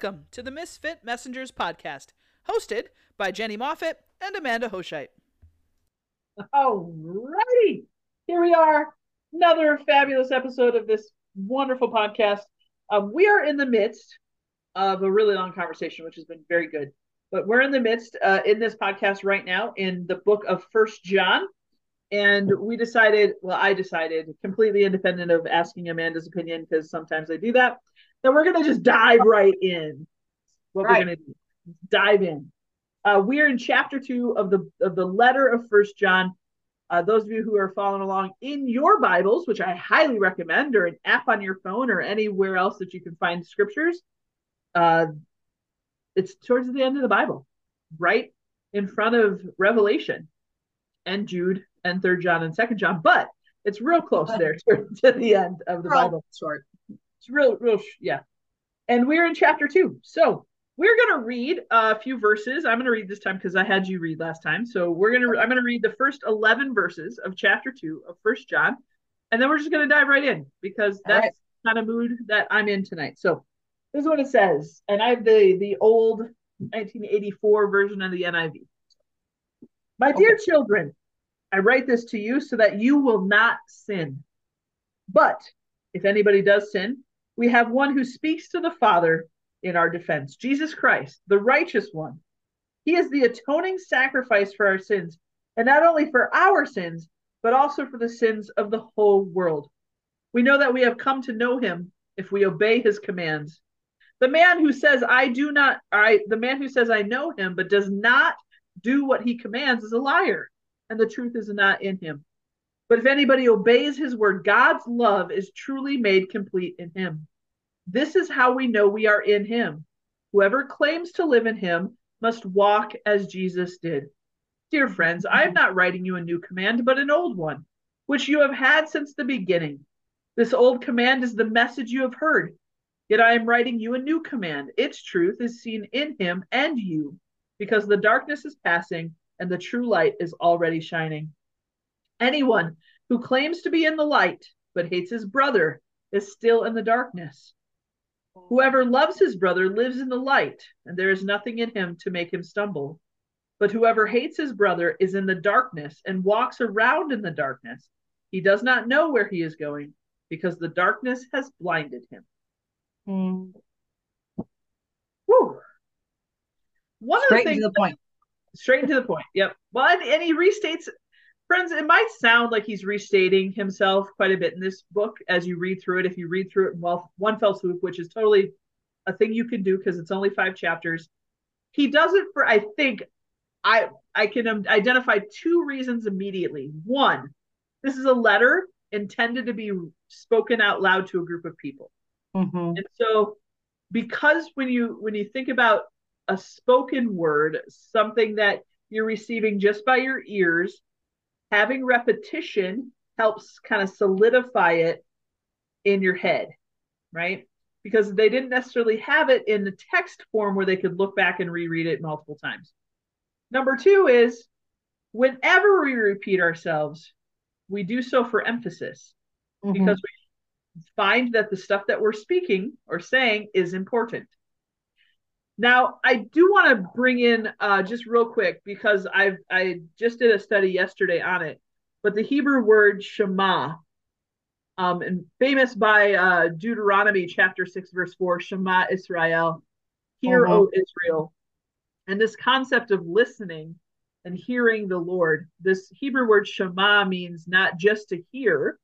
Welcome to the Misfit Messengers podcast, hosted by Jenny Moffat and Amanda Hoshite. Alrighty, here we are, another fabulous episode of this wonderful podcast. Um, we are in the midst of a really long conversation, which has been very good. But we're in the midst uh, in this podcast right now in the book of First John, and we decided. Well, I decided, completely independent of asking Amanda's opinion, because sometimes I do that. That we're gonna just dive right in. What Right. we're gonna do, dive in. Uh, we are in chapter two of the of the letter of First John. Uh, those of you who are following along in your Bibles, which I highly recommend, or an app on your phone, or anywhere else that you can find scriptures, uh, it's towards the end of the Bible, right in front of Revelation and Jude and Third John and Second John, but it's real close there to, to the end of the Bible. Short. It's real, real, sh- yeah. And we're in chapter two, so we're gonna read a few verses. I'm gonna read this time because I had you read last time. So we're gonna, I'm gonna read the first 11 verses of chapter two of First John, and then we're just gonna dive right in because that's right. kind of mood that I'm in tonight. So this is what it says, and I have the the old 1984 version of the NIV. My dear children, I write this to you so that you will not sin. But if anybody does sin, we have one who speaks to the Father in our defense, Jesus Christ, the righteous one. He is the atoning sacrifice for our sins, and not only for our sins, but also for the sins of the whole world. We know that we have come to know him if we obey his commands. The man who says I do not I the man who says I know him but does not do what he commands is a liar, and the truth is not in him. But if anybody obeys his word, God's love is truly made complete in him. This is how we know we are in him. Whoever claims to live in him must walk as Jesus did. Dear friends, I am mhm. not writing you a new command, but an old one, which you have had since the beginning. This old command is the message you have heard. Yet I am writing you a new command. Its truth is seen in him and you, because the darkness is passing and the true light is already shining. Anyone who claims to be in the light but hates his brother is still in the darkness. Whoever loves his brother lives in the light, and there is nothing in him to make him stumble. But whoever hates his brother is in the darkness and walks around in the darkness. He does not know where he is going because the darkness has blinded him. Mm. Whew. One Straight of the things to the point. straight to the point. Yep. Well, and, and he restates, friends. It might sound like he's restating himself quite a bit in this book as you read through it. If you read through it in well, one fell swoop, which is totally a thing you can do because it's only five chapters. He does it for, I think, I I can identify two reasons immediately. One, this is a letter intended to be spoken out loud to a group of people. Mhm. And so because when you when you think about a spoken word, something that you're receiving just by your ears, having repetition helps kind of solidify it in your head, right? Because they didn't necessarily have it in the text form where they could look back and reread it multiple times. Number two is whenever we repeat ourselves, we do so for emphasis Mhm. because we find that the stuff that we're speaking or saying is important. Now, I do want to bring in uh, just real quick because I've I just did a study yesterday on it, but the Hebrew word Shema, um, and famous by uh, Deuteronomy chapter six verse four, Shema Israel, hear Mhm. O Israel, and this concept of listening and hearing the Lord. This Hebrew word Shema means not just to hear,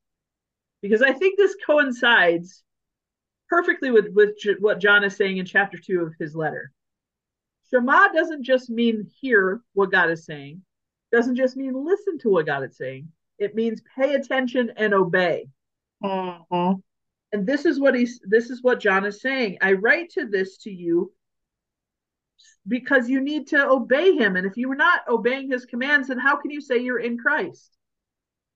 because I think this coincides perfectly with with what John is saying in chapter 2 of his letter. Shema doesn't just mean hear what God is saying. Doesn't just mean listen to what God is saying. It means pay attention and obey. Mhm. And this is what he's this is what John is saying. I write to this to you because you need to obey him and if you are not obeying his commands then how can you say you're in Christ?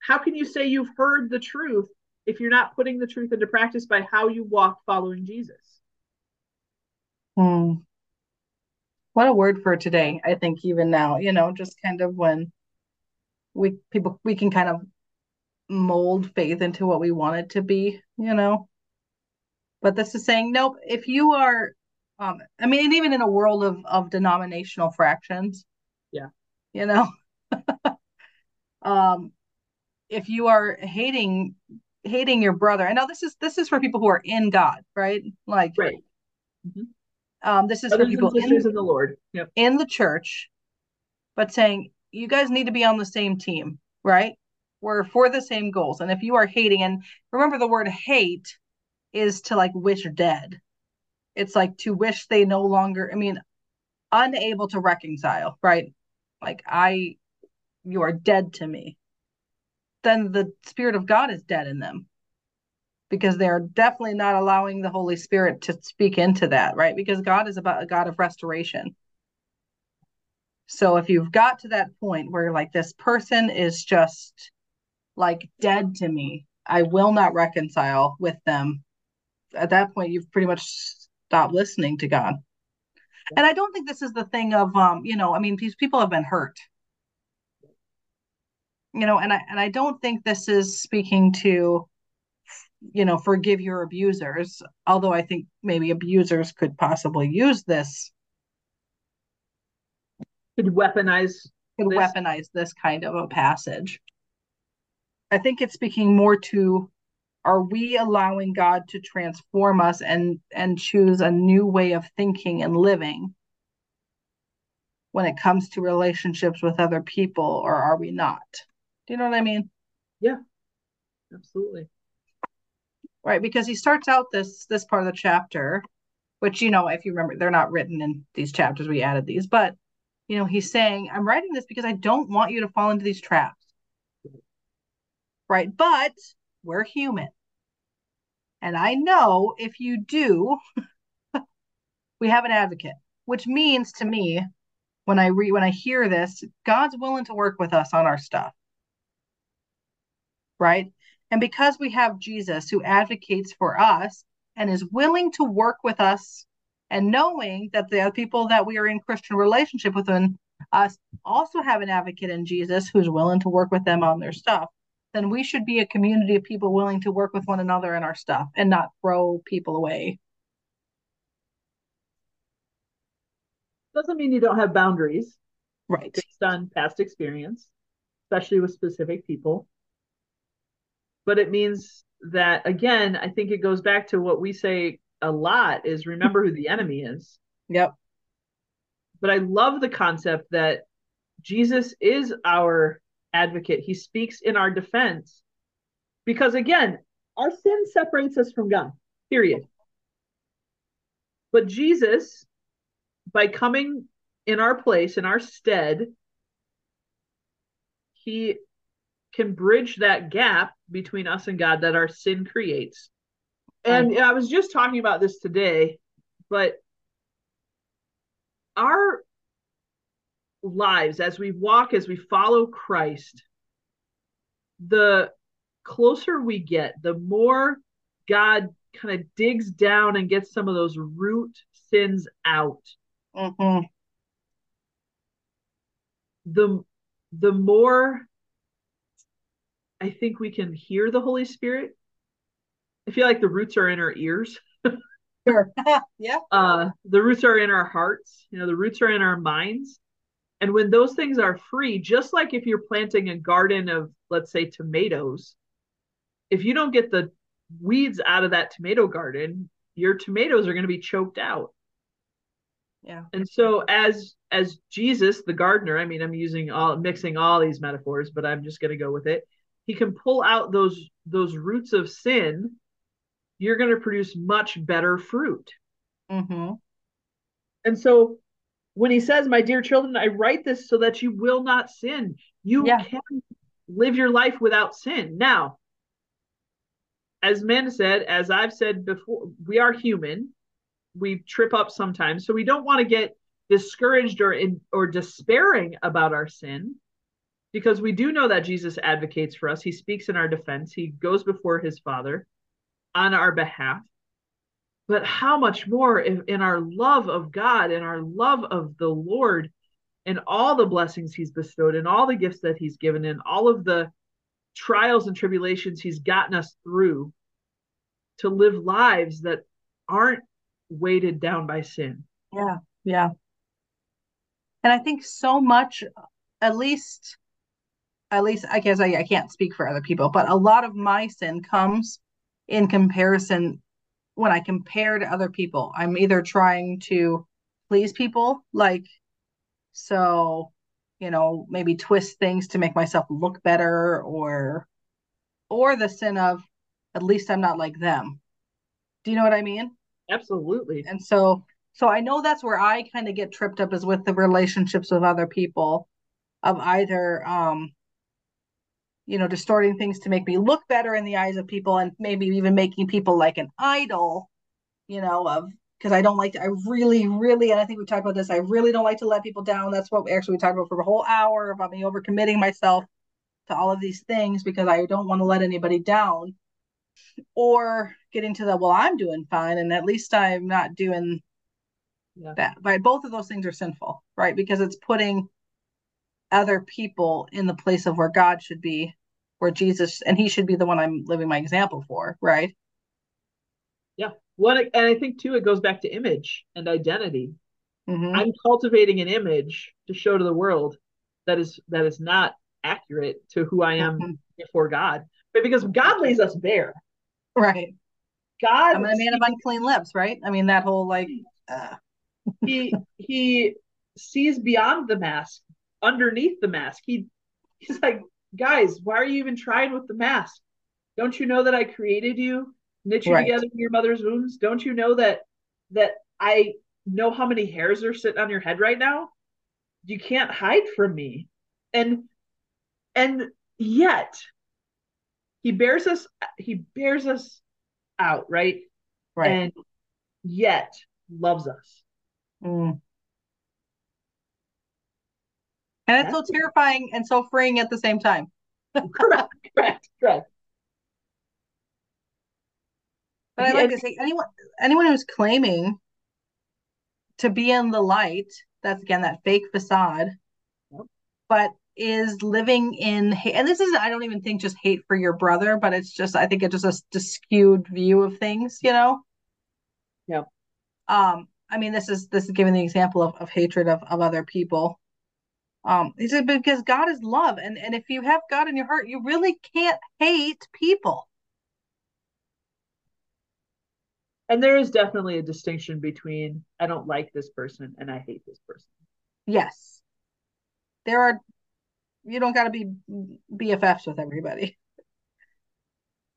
How can you say you've heard the truth if you're not putting the truth into practice by how you walk following Jesus? Hmm. What a word for today, I think even now, you know, just kind of when we people we can kind of mold faith into what we want it to be, you know. But this is saying, nope, if you are Um, I mean, and even in a world of of denominational fractions, Yeah. you know, um, if you are hating hating your brother, I know this is this is for people who are in God, right? Like, Right. um, this is for people in in the Lord. Yep. in the church, but saying you guys need to be on the same team, right? We're for the same goals. And if you are hating, and remember the word hate is to like wish dead. It's like to wish they no longer, I mean, unable to reconcile, right? Like I, you are dead to me. Then the Spirit of God is dead in them because they are definitely not allowing the Holy Spirit to speak into that, right? Because God is about a God of restoration. So if you've got to that point where like this person is just like dead to me, I will not reconcile with them. At that point, you've pretty much stopped listening to God. And I don't think this is the thing of um, you know, I mean, these people have been hurt. You know, and I and I don't think this is speaking to, you know, forgive your abusers, although I think maybe abusers could possibly use this Could weaponize. could This- weaponize this kind of a passage. I think it's speaking more to are we allowing God to transform us and and choose a new way of thinking and living when it comes to relationships with other people or are we not? Do you know what I mean? Yeah, absolutely. Right, because he starts out this this part of the chapter, which you know, if you remember, they're not written in these chapters, we added these, but you know, he's saying, I'm writing this because I don't want you to fall into these traps. Right, but we're human. And I know if you do, we have an advocate, which means to me, when I read when I hear this, God's willing to work with us on our stuff. Right? And because we have Jesus who advocates for us and is willing to work with us, and knowing that the people that we are in Christian relationship with and us also have an advocate in Jesus who's willing to work with them on their stuff, then we should be a community of people willing to work with one another in our stuff and not throw people away. Doesn't mean you don't have boundaries Right. based on past experience, especially with specific people. But it means that again, I think it goes back to what we say a lot is remember who the enemy is. Yep. But I love the concept that Jesus is our advocate. He speaks in our defense. Because again, our sin separates us from God. Period. But Jesus by coming in our place, in our stead, he can bridge that gap between us and God that our sin creates. And I was just talking about this today, but our lives as we walk, as we follow Christ, the closer we get, the more God kind of digs down and gets some of those root sins out. hmm the the more I think we can hear the Holy Spirit. I feel like the roots are in our ears. Sure. yeah. Uh, the roots are in our hearts. You know, the roots are in our minds. And when those things are free, just like if you're planting a garden of, let's say, tomatoes, if you don't get the weeds out of that tomato garden, your tomatoes are going to be choked out. Yeah. And so as as Jesus, the gardener, I mean, I'm using all mixing all these metaphors, but I'm just going to go with it. He can pull out those those roots of sin. You're going to produce much better fruit. hmm And so when he says, My dear children, I write this so that you will not sin. You Yeah. can live your life without sin. Now, as Amanda said, as I've said before, we are human. We trip up sometimes. So we don't want to get discouraged or in, or despairing about our sin because we do know that Jesus advocates for us. He speaks in our defense. He goes before his Father on our behalf but how much more in, in our love of God and our love of the Lord and all the blessings he's bestowed and all the gifts that he's given and all of the trials and tribulations he's gotten us through to live lives that aren't weighted down by sin. Yeah, yeah. And I think so much, at least, at least I guess I, I can't speak for other people, but a lot of my sin comes in comparison when I compare to other people. I'm either trying to please people, like, so, you know, maybe twist things to make myself look better, or, or the sin of, at least I'm not like them. Do you know what I mean? Absolutely. And so so I know that's where I kind of get tripped up is with the relationships with other people of either um you know distorting things to make me look better in the eyes of people and maybe even making people like an idol you know of because I don't like to I really really and I think we talked about this I really don't like to let people down. That's what we actually we talked about for a whole hour about me overcommitting myself to all of these things because I don't want to let anybody down or getting to the well i'm doing fine and at least i'm not doing yeah. that right both of those things are sinful right? Because it's putting other people in the place of where god should be where jesus and he should be the one i'm living my example for right yeah what and i think too it goes back to image and identity mm-hmm. i'm cultivating an image to show to the world that is that is not accurate to who i am mm-hmm. before god but because god lays us bare Right. God, I'm a man of unclean lips, right? I mean, that whole like. Uh. he he sees beyond the mask, underneath the mask. He he's like, guys, why are you even trying with the mask? Don't you know that I created you, knit you right. together in your mother's wombs? Don't you know that that I know how many hairs are sitting on your head right now? You can't hide from me. And and yet he bears us he bears us out right right and yet loves us mm. And it's so terrifying and so freeing at the same time correct correct correct but i like to say anyone anyone who's claiming to be in the light that's again that fake facade yep. but is living in hate. and this is I don't even think just hate for your brother, but it's just I think it's just a, skewed view of things, you know. Yeah. Um. I mean, this is this is giving the example of, of hatred of, of other people. Um, he said because God is love, and and if you have God in your heart, you really can't hate people. And there is definitely a distinction between I don't like this person and I hate this person. Yes. There are you don't got to be BFFs with everybody.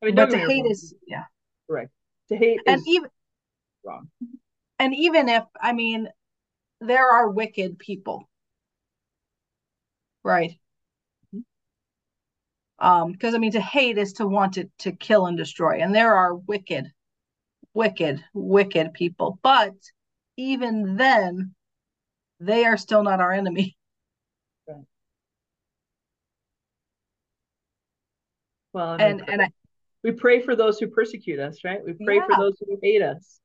I mean, but to hate is yeah, right. To hate and even wrong. And even if I mean, there are wicked people, right? Um, because I mean, to hate is to want it to kill and destroy, and there are wicked, wicked, wicked people. But even then, they are still not our enemy. Right. Well, I mean, and and I, we pray for those who persecute us, right? We pray yeah. for those who hate us.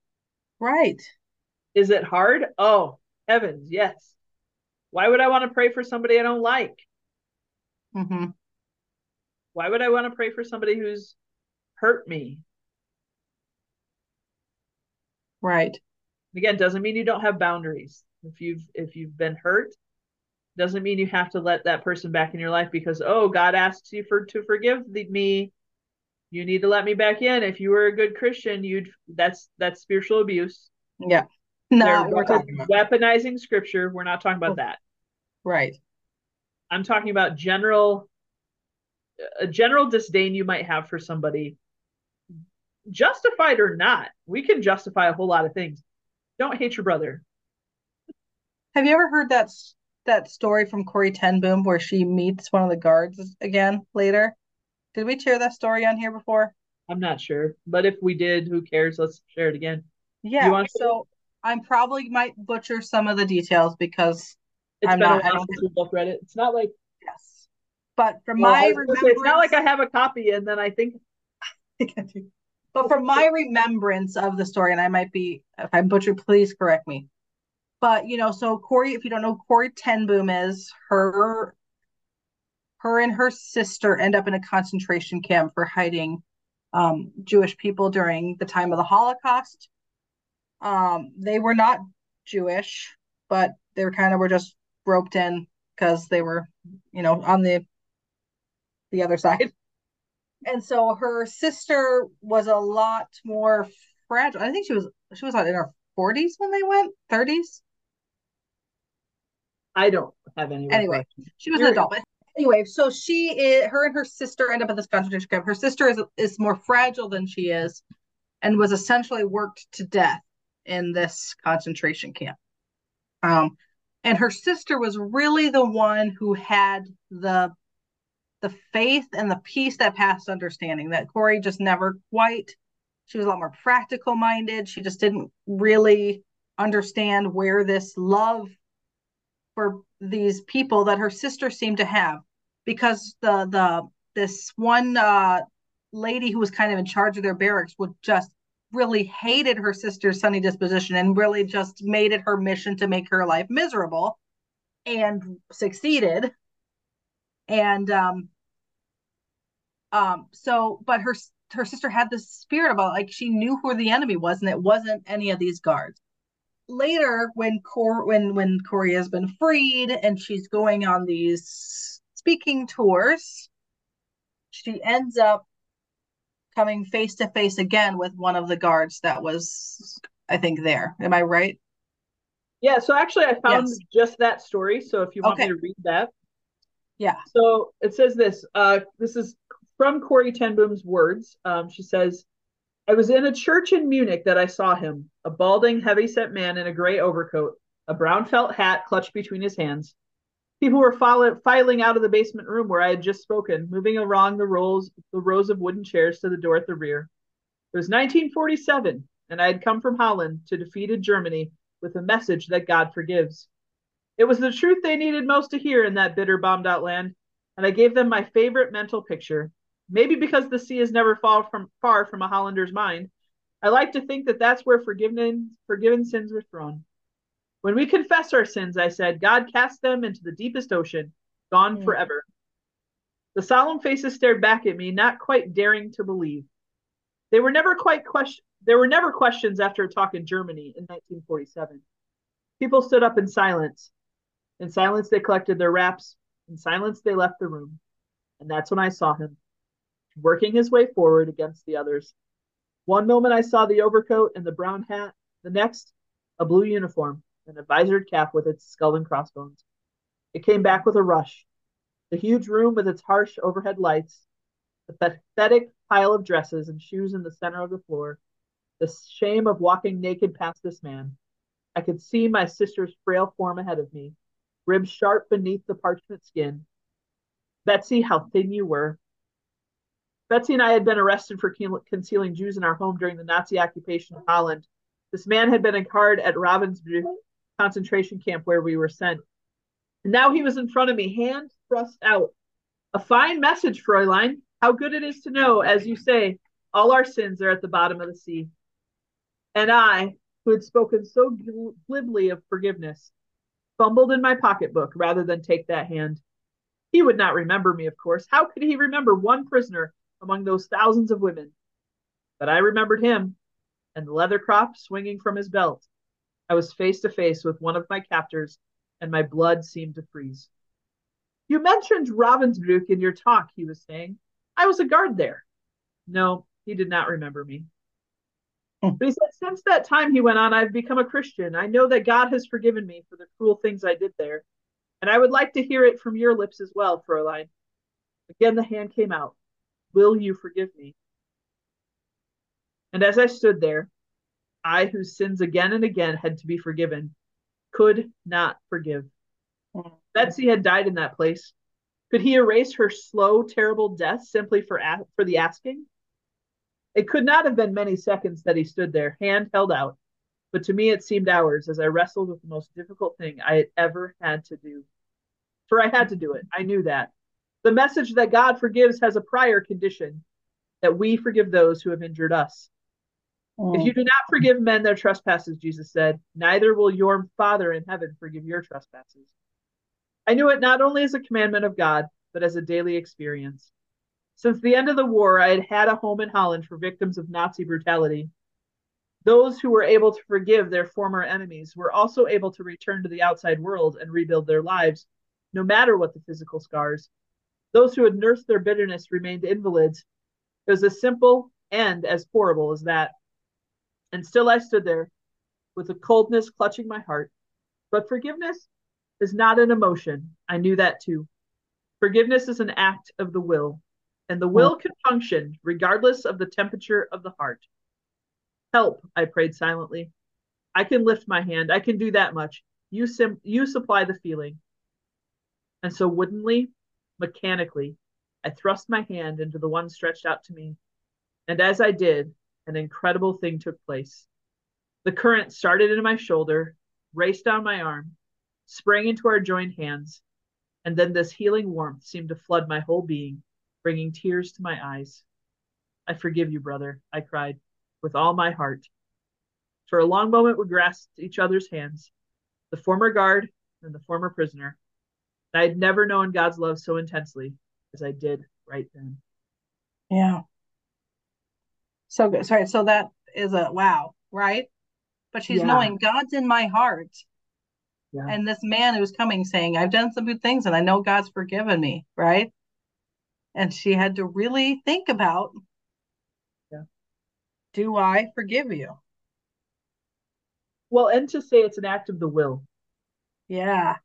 Right. Is it hard? Oh, heavens, yes. Why would I want to pray for somebody I don't like? Mm-hmm. Why would I want to pray for somebody who's hurt me? Right. Again, doesn't mean you don't have boundaries. If you've if you've been hurt, doesn't mean you have to let that person back in your life because oh god asks you for to forgive the, me you need to let me back in if you were a good christian you'd that's that's spiritual abuse yeah no we're talking about weaponizing scripture we're not talking about oh. that right i'm talking about general a general disdain you might have for somebody justified or not we can justify a whole lot of things don't hate your brother have you ever heard that that story from Corrie ten Boom where she meets one of the guards again later? Did we share that story on here before? I'm not sure, but if we did, who cares? Let's share it again. Yeah. so I'm probably might butcher some of the details because it's I'm not, I since we both read it. It's not like yes, but from well, my remembrance, it's not like I have a copy and then I think. but from my remembrance of the story, and I might be if I butcher, please correct me. But you know, so Corrie, if you don't know Corrie ten Boom is her her and her sister end up in a concentration camp for hiding um, Jewish people during the time of the Holocaust. Um, they were not Jewish, but they were kind of were just roped in because they were, you know, on the the other side. And so her sister was a lot more fragile. I think she was she was not in her 40s when they went, 30s. I don't have any. Anyway, she was You're, an adult. But anyway, so she is her and her sister end up at this concentration camp. Her sister is is more fragile than she is, and was essentially worked to death in this concentration camp. Um, and her sister was really the one who had the the faith and the peace that passed understanding that Corrie just never quite she was a lot more practical minded she just didn't really understand where this love for these people that her sister seemed to have because the the this one uh lady who was kind of in charge of their barracks would just really hated her sister's sunny disposition and really just made it her mission to make her life miserable and succeeded. And um um so but her her sister had this spirit about like she knew who the enemy was and it wasn't any of these guards. Later when Cor when when Corrie has been freed and she's going on these speaking tours she ends up coming face to face again with one of the guards that was, I think, there. Am I right? Yeah. So actually, I found yes. just that story. So if you want okay. me to read that. Yeah. So it says this. Uh, this is from Corrie ten Boom's words. Um, she says, I was in a church in Munich that I saw him, a balding, heavy-set man in a gray overcoat, a brown felt hat clutched between his hands. People were filing out of the basement room where I had just spoken, moving along the rows, the rows of wooden chairs to the door at the rear. It was 1947, and I had come from Holland to defeated Germany with a message that God forgives. It was the truth they needed most to hear in that bitter, bombed out land, and I gave them my favorite mental picture. Maybe because the sea is never far from, far from a Hollander's mind, I like to think that that's where forgiven, forgiven sins were thrown. When we confess our sins, I said, God cast them into the deepest ocean, gone mm. forever. The solemn faces stared back at me, not quite daring to believe. They were never quite question. There were never questions after a talk in Germany in 1947. People stood up in silence. In silence, they collected their wraps. In silence, they left the room. And that's when I saw him, working his way forward against the others. One moment I saw the overcoat and the brown hat, the next, a blue uniform and a visored cap with its skull and crossbones. It came back with a rush. The huge room with its harsh overhead lights, the pathetic pile of dresses and shoes in the center of the floor, the shame of walking naked past this man. I could see my sister's frail form ahead of me, ribs sharp beneath the parchment skin. Betsie, how thin you were. Betsie and I had been arrested for concealing Jews in our home during the Nazi occupation of Holland. This man had been a guard at Ravensbrück concentration camp where we were sent. And now he was in front of me, hand thrust out. A fine message, Fräulein. How good it is to know, as you say, all our sins are at the bottom of the sea. And I, who had spoken so glibly of forgiveness, fumbled in my pocketbook rather than take that hand. He would not remember me, of course. How could he remember one prisoner among those thousands of women? But I remembered him, and the leather crop swinging from his belt, I was face to face with one of my captors, and my blood seemed to freeze. You mentioned Ravensbrück in your talk, he was saying. I was a guard there. No, he did not remember me. Hmm. But he said, Since that time, he went on, I've become a Christian. I know that God has forgiven me for the cruel things I did there. And I would like to hear it from your lips as well, Fräulein. Again, the hand came out. Will you forgive me? And as I stood there, I, whose sins again and again had to be forgiven, could not forgive. Betsie had died in that place. Could he erase her slow, terrible death simply for for the asking? It could not have been many seconds that he stood there, hand held out, but to me it seemed hours as I wrestled with the most difficult thing I had ever had to do. For I had to do it. I knew that. The message that God forgives has a prior condition that we forgive those who have injured us. If you mm. do not forgive men their trespasses, Jesus said, neither will your Father in heaven forgive your trespasses. I knew it not only as a commandment of God, but as a daily experience. Since the end of the war, I had had a home in Holland for victims of Nazi brutality. Those who were able to forgive their former enemies were also able to return to the outside world and rebuild their lives, no matter what the physical scars. Those who had nursed their bitterness remained invalids. It was as simple and as horrible as that. And still I stood there with a coldness clutching my heart. But forgiveness is not an emotion. I knew that too. Forgiveness is an act of the will, and the will can function regardless of the temperature of the heart. Help, I prayed silently. I can lift my hand. I can do that much. You sim- you supply the feeling. And so woodenly, mechanically, I thrust my hand into the one stretched out to me. And as I did, an incredible thing took place. The current started in my shoulder, raced down my arm, sprang into our joined hands, and then this healing warmth seemed to flood my whole being, bringing tears to my eyes. I forgive you, brother, I cried with all my heart. For a long moment, we grasped each other's hands, the former guard and the former prisoner. I had never known God's love so intensely as I did right then. Yeah. So good. Sorry. So that is a wow, right? But she's Yeah. knowing God's in my heart. Yeah. And this man who's coming saying, I've done some good things and I know God's forgiven me, right? And she had to really think about Yeah. do I forgive you? Well, and to say it's an act of the will Yeah.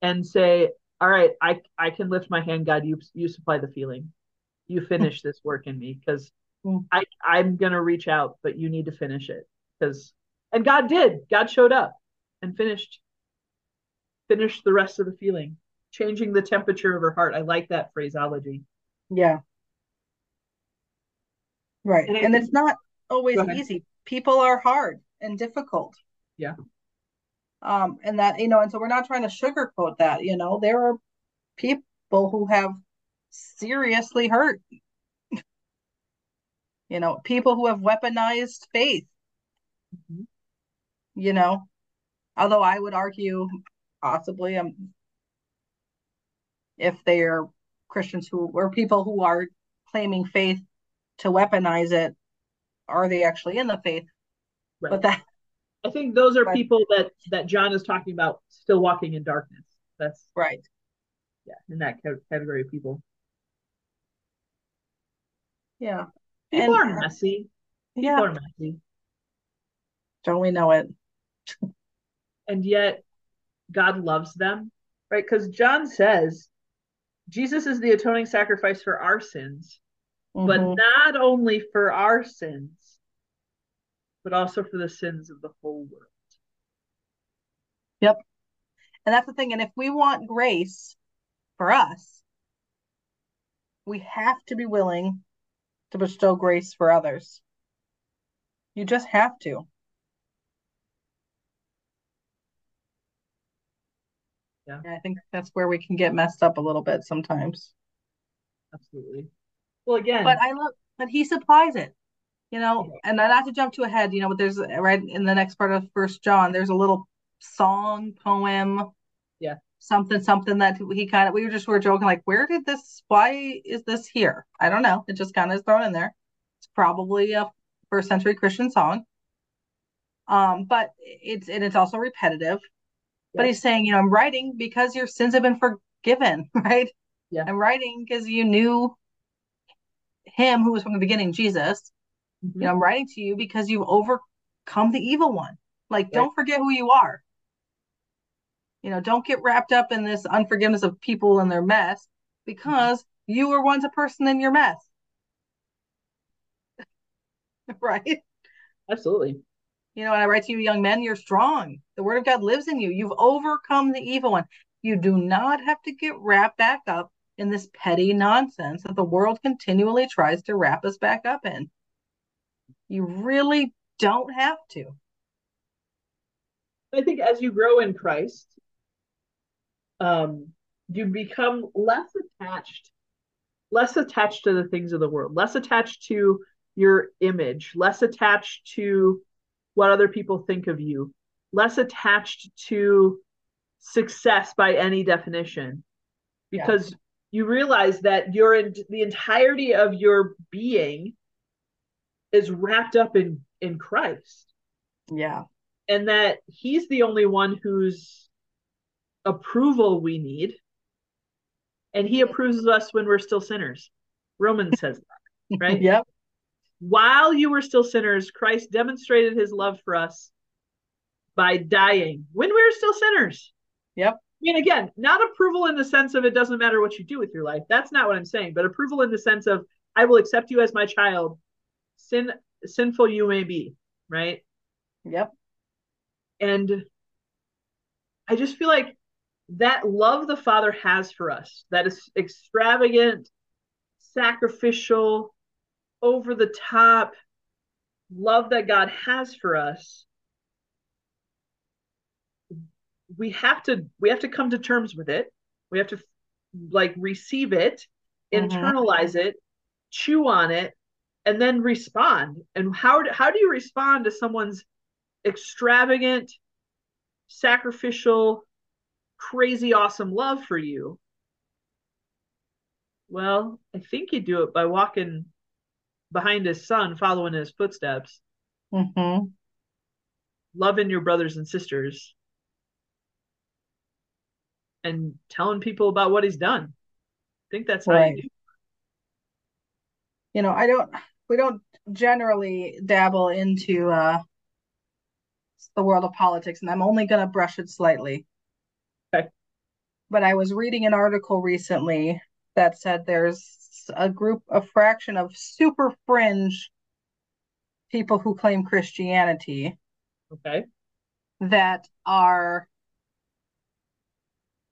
and say, all right, I I can lift my hand, God, you you supply the feeling. You finish this work in me because Mm. I I'm gonna reach out, but you need to finish it. Because and God did. God showed up and finished finished the rest of the feeling, changing the temperature of her heart. I like that phraseology. Yeah. Right. And And it's not always easy. People are hard and difficult. Yeah. Um, and that, you know, and so we're not trying to sugarcoat that, you know, there are people who have seriously hurt. You know, people who have weaponized faith, Mhm. you know, although I would argue possibly um if they're Christians who or people who are claiming faith to weaponize it, are they actually in the faith? Right. But that I think those are Right. people that that John is talking about still walking in darkness. That's right. yeah, in that category of people. Yeah. People And- are messy. People Yeah. are messy. Don't we know it? and yet God loves them, right? Because John says Jesus is the atoning sacrifice for our sins, but Mhm. not only for our sins, but also for the sins of the whole world. Yep. And that's the thing. And if we want grace for us, we have to be willing to bestow grace for others. You just have to. Yeah. And I think that's where we can get messed up a little bit sometimes. Absolutely. Well, again, But I love, but he supplies it, you know, Yeah. and not to jump too ahead, you know, but there's right in the next part of First John, there's a little song, poem, Yeah. Something, something that he kind of, we were just we were joking, like, where did this, why is this here? I don't know. It just kind of is thrown in there. It's probably a first century Christian song. Um, but it's and it's also repetitive. But he's saying, you know, I'm writing because your sins have been forgiven, right? Yeah. I'm writing because you knew him who was from the beginning, Jesus. Mhm. You know, I'm writing to you because you've overcome the evil one. Like, Right. don't forget who you are. You know, don't get wrapped up in this unforgiveness of people and their mess because you were once a person in your mess. right? absolutely. You know, and I write to you, young men, you're strong. The word of God lives in you. You've overcome the evil one. You do not have to get wrapped back up in this petty nonsense that the world continually tries to wrap us back up in. You really don't have to. I think as you grow in Christ, um, you become less attached, less attached to the things of the world, less attached to your image, less attached to what other people think of you, less attached to success by any definition, because you realize that your in the entirety of your being is wrapped up in in Christ. Yeah. and that he's the only one whose approval we need and he approves us when we're still sinners romans says that right Yep. while you were still sinners christ demonstrated his love for us by dying when we were still sinners Yep. i mean again not approval in the sense of it doesn't matter what you do with your life that's not what i'm saying but approval in the sense of i will accept you as my child sin sinful you may be right Yep. and I just feel like that love the Father has for us, that is extravagant, sacrificial, over the top love that God has for us, we have to we have to come to terms with it. We have to like receive it, Mhm. internalize it, chew on it, and then respond. And how do, how do you respond to someone's extravagant, sacrificial, crazy awesome love for you? Well, I think you do it by walking behind his son, following his footsteps, hmm loving your brothers and sisters, and telling people about what he's done. I think that's how you do. You know, I don't, we don't generally dabble into uh the world of politics, and I'm only going to brush it slightly. But I was reading an article recently that said there's a group, a fraction of super fringe people who claim Christianity Okay. that are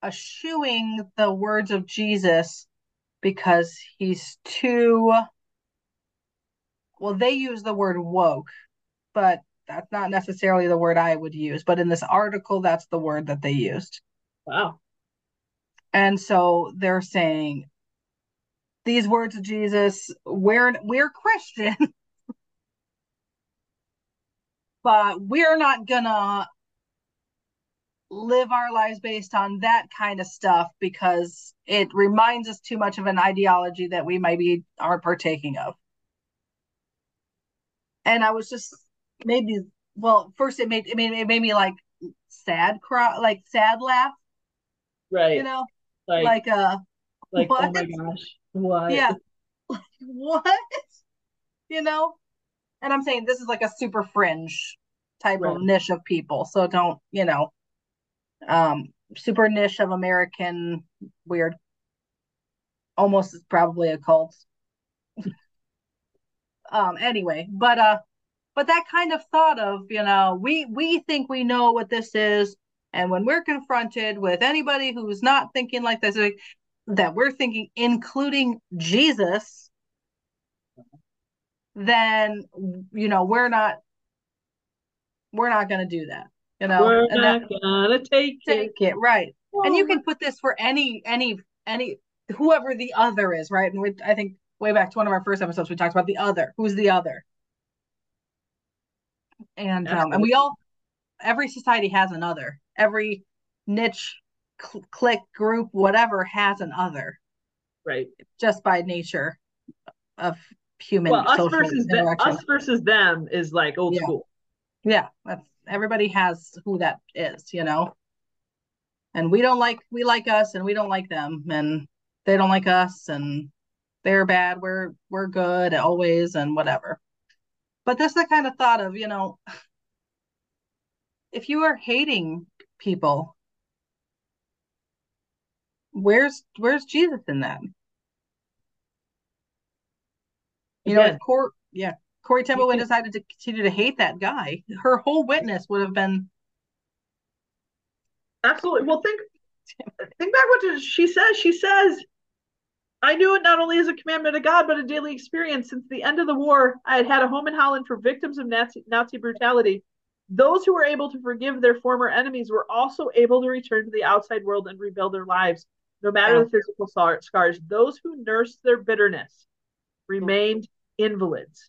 eschewing the words of Jesus because he's too, well, they use the word woke, but that's not necessarily the word I would use. But in this article, that's the word that they used. Wow. And so they're saying these words of Jesus, we're we're Christian, but we're not gonna live our lives based on that kind of stuff because it reminds us too much of an ideology that we maybe aren't partaking of. And I was just maybe well, first it made it made it made me like sad cry like sad laugh, Right. you know, like, like uh like, oh what? my gosh. What? yeah like what you know and i'm saying this is like a super fringe type Right. of niche of people so don't you know um super niche of american weird almost probably a cult um anyway but uh but that kind of thought of you know we we think we know what this is and when we're confronted with anybody who's not thinking like this like, that we're thinking including jesus then you know we're not we're not going to do that you know? We're and not that gonna take it. take it right. And you Oh, can put this for any any any whoever the other is right? And we i think way back to one of our first episodes we talked about the other who's the other? And um and we all every society has another. every niche cl- clique group whatever has an other right. just by nature of human Well, us versus them, us versus them is like old Yeah. school. yeah that's everybody has who that is you know and we don't like we like us and we don't like them and they don't like us and they're bad we're we're good always and whatever but that's the kind of thought of you know if you are hating people where's where's jesus in that you know if Cor- yeah Corrie ten Boom would can- decided to continue to hate that guy her whole witness would have been Absolutely. Well, think think back what she says. She says, "I knew it not only as a commandment of God, but a daily experience. Since the end of the war, I had had a home in Holland for victims of Nazi, Nazi brutality. Those who were able to forgive their former enemies were also able to return to the outside world and rebuild their lives, no matter Yeah. the physical scars. Those who nursed their bitterness remained invalids.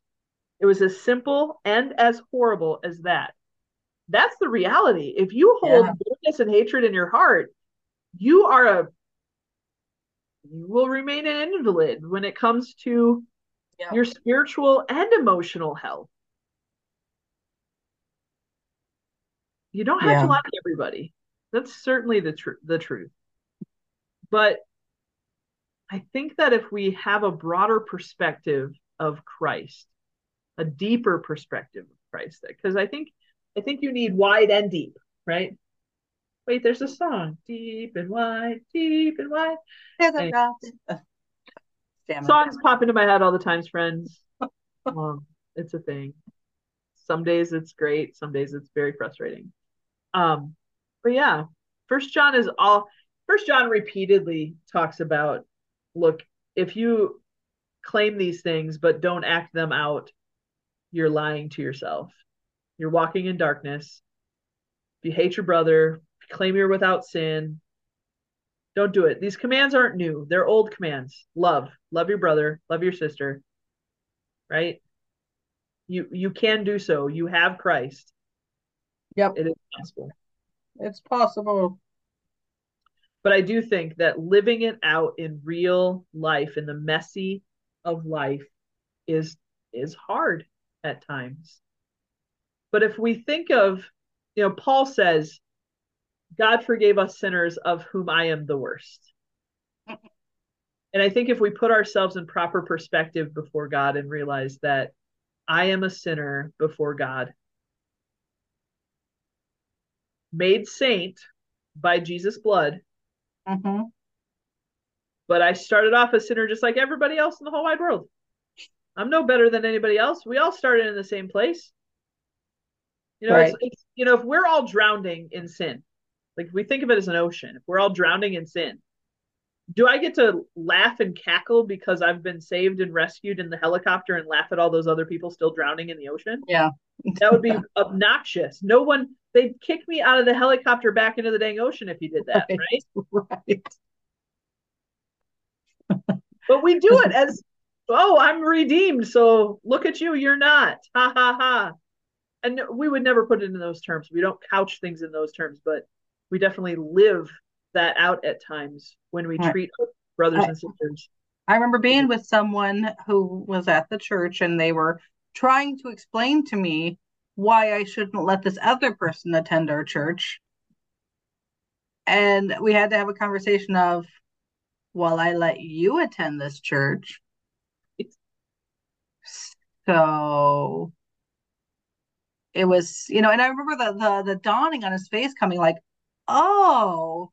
It was as simple and as horrible as that." That's the reality. If you hold Yeah. bitterness and hatred in your heart, you are a you will remain an invalid when it comes to Yeah. your spiritual and emotional health. You don't have Yeah. to like everybody. That's certainly the tr- the truth. But I think that if we have a broader perspective of Christ, a deeper perspective of Christ, because I think I think you need wide and deep, right? Wait, there's a song, deep and wide, deep and wide. There's a Anyway. Damn. Songs pop into my head all the times, friends. Um, it's a thing. Some days it's great, some days it's very frustrating. Um, but yeah, First John is all. First John repeatedly talks about, look, if you claim these things but don't act them out, you're lying to yourself. You're walking in darkness. If you hate your brother, claim you're without sin. Don't do it. These commands aren't new. They're old commands. Love. Love your brother. Love your sister. Right? You you can do so. You have Christ. Yep, It is possible. it's possible. But I do think that living it out in real life, in the messy of life, is is hard at times. But if we think of, you know, Paul says, God forgave us sinners of whom I am the worst. And I think if we put ourselves in proper perspective before God and realize that I am a sinner before God, made saint by Jesus' blood, hmm but I started off a sinner just like everybody else in the whole wide world. I'm no better than anybody else. We all started in the same place. You know, Right. it's you know, if we're all drowning in sin, like if we think of it as an ocean, if we're all drowning in sin, do I get to laugh and cackle because I've been saved and rescued in the helicopter and laugh at all those other people still drowning in the ocean? Yeah. That would be obnoxious. No one they'd kick me out of the helicopter back into the dang ocean if you did that, Right. right? right. But we do it as, oh, I'm redeemed. So look at you, you're not. Ha ha ha. And we would never put it in those terms. We don't couch things in those terms, but we definitely live that out at times when we treat brothers I- and sisters. I remember being with someone who was at the church and they were trying to explain to me why I shouldn't let this other person attend our church. And we had to have a conversation of, well, I let you attend this church. So it was, you know, and I remember the the the dawning on his face coming like, oh,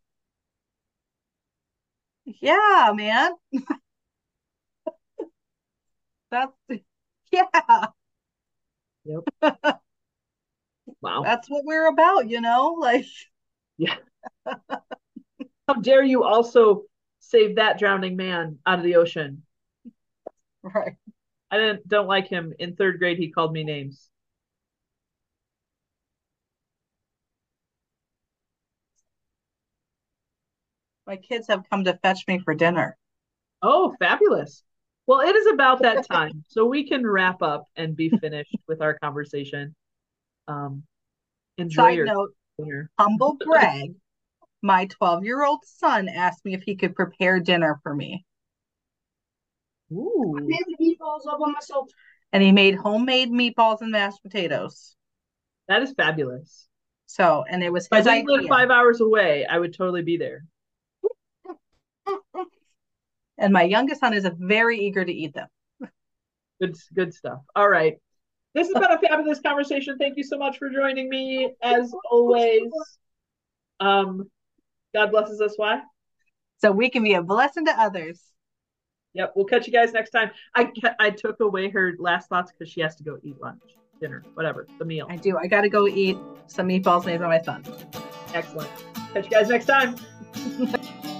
yeah, man. That's yeah, Wow. that's what we're about, you know? Like, Yeah. How dare you also save that drowning man out of the ocean? right. I didn't don't like him. In third grade, he called me names. My kids have come to fetch me for dinner. Oh, fabulous. Well, it is about that time. So we can wrap up and be finished with our conversation. Um, enjoy Side your note, dinner. humble brag. My 12 year old son asked me if he could prepare dinner for me. Ooh. made the meatballs all by myself. And he made homemade meatballs and mashed potatoes. That is fabulous. So, and it was If I his didn't live idea. five hours away, I would totally be there. And my youngest son is very eager to eat them. Good, good stuff. All right. This has been a fabulous conversation. Thank you so much for joining me, as always. Um, God blesses us. Why? So we can be a blessing to others. Yep. We'll catch you guys next time. I I took away her last thoughts because she has to go eat lunch, dinner, whatever, the meal. I do. I got to go eat some meatballs made by my son. Excellent. Catch you guys next time.